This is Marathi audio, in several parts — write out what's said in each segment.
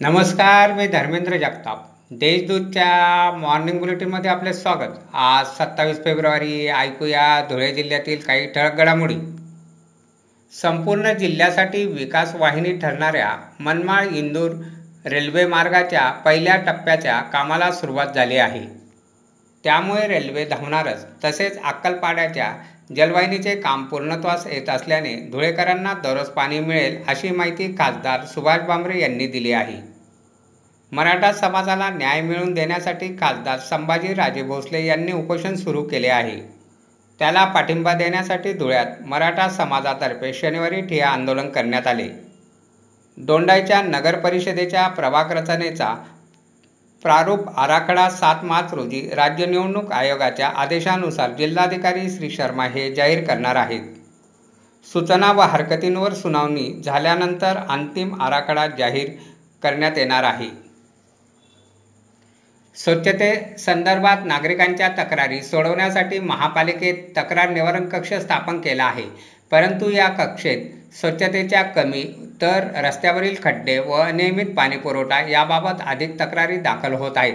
नमस्कार मी धर्मेंद्र जगताप. देशदूतच्या मॉर्निंग बुलेटिनमध्ये आपले स्वागत. आज सत्तावीस फेब्रुवारी ऐकूया धुळे जिल्ह्यातील काही ठळक घडामोडी. संपूर्ण जिल्ह्यासाठी विकास वाहिनी ठरणाऱ्या मनमाळ इंदूर रेल्वे मार्गाच्या पहिल्या टप्प्याच्या कामाला सुरुवात झाली आहे. त्यामुळे रेल्वे धावणारच तसेच अक्कलपाड्याच्या जलवाहिनीचे काम पूर्णत्वास येत असल्याने धुळेकरांना दररोज पाणी मिळेल अशी माहिती खासदार सुभाष भामरे यांनी दिली आहे. मराठा समाजाला न्याय मिळवून देण्यासाठी खासदार संभाजी राजे भोसले यांनी उपोषण सुरू केले आहे. त्याला पाठिंबा देण्यासाठी धुळ्यात मराठा समाजातर्फे शनिवारी ठिया आंदोलन करण्यात आले. दोंडाईच्या नगर परिषदेच्या प्रभाग रचनेचा प्रारूप आराखडा सात मार्च रोजी राज्य निवडणूक आयोगाच्या आदेशानुसार जिल्हाधिकारी श्री शर्मा हे जाहीर करणार आहेत. सूचना व हरकतींवर सुनावणी झाल्यानंतर अंतिम आराखडा जाहीर करण्यात येणार आहे. स्वच्छते संदर्भात नागरिकांच्या तक्रारी सोडवण्यासाठी महापालिकेत तक्रार निवारण कक्ष स्थापन केला आहे. परंतु या कक्षेत स्वच्छतेच्या कमी तर रस्त्यावरील खड्डे व अनियमित पाणीपुरवठा याबाबत अधिक तक्रारी दाखल होत आहेत.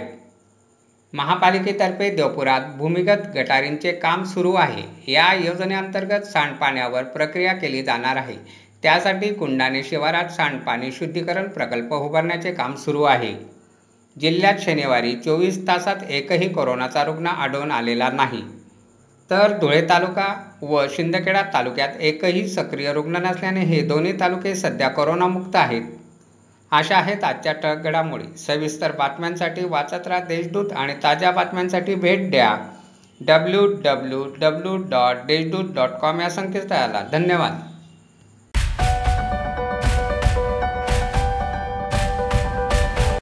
महापालिकेतर्फे देवपुरात भूमिगत गटारींचे काम सुरू आहे. या योजनेअंतर्गत सांडपाण्यावर प्रक्रिया केली जाणार आहे. त्यासाठी कुंडाने शिवारात सांडपाणी शुद्धीकरण प्रकल्प उभारण्याचे काम सुरू आहे. जिल्ह्यात शनिवारी चोवीस तासात एकही कोरोनाचा रुग्ण आढळून आलेला नाही. तर धुळे तालुका व शिंदखेडा तालुक्यात एकही सक्रिय रुग्ण नसल्याने हे दोन्ही तालुके सध्या कोरोनामुक्त आहेत. अशा आहेत आजच्या ठळक घडामोडी. सविस्तर बातम्यांसाठी वाचत राहा देशदूत आणि ताज्या बातम्यांसाठी भेट द्या W W W dot Deshdoot dot com या संकेतस्थळाला. धन्यवाद.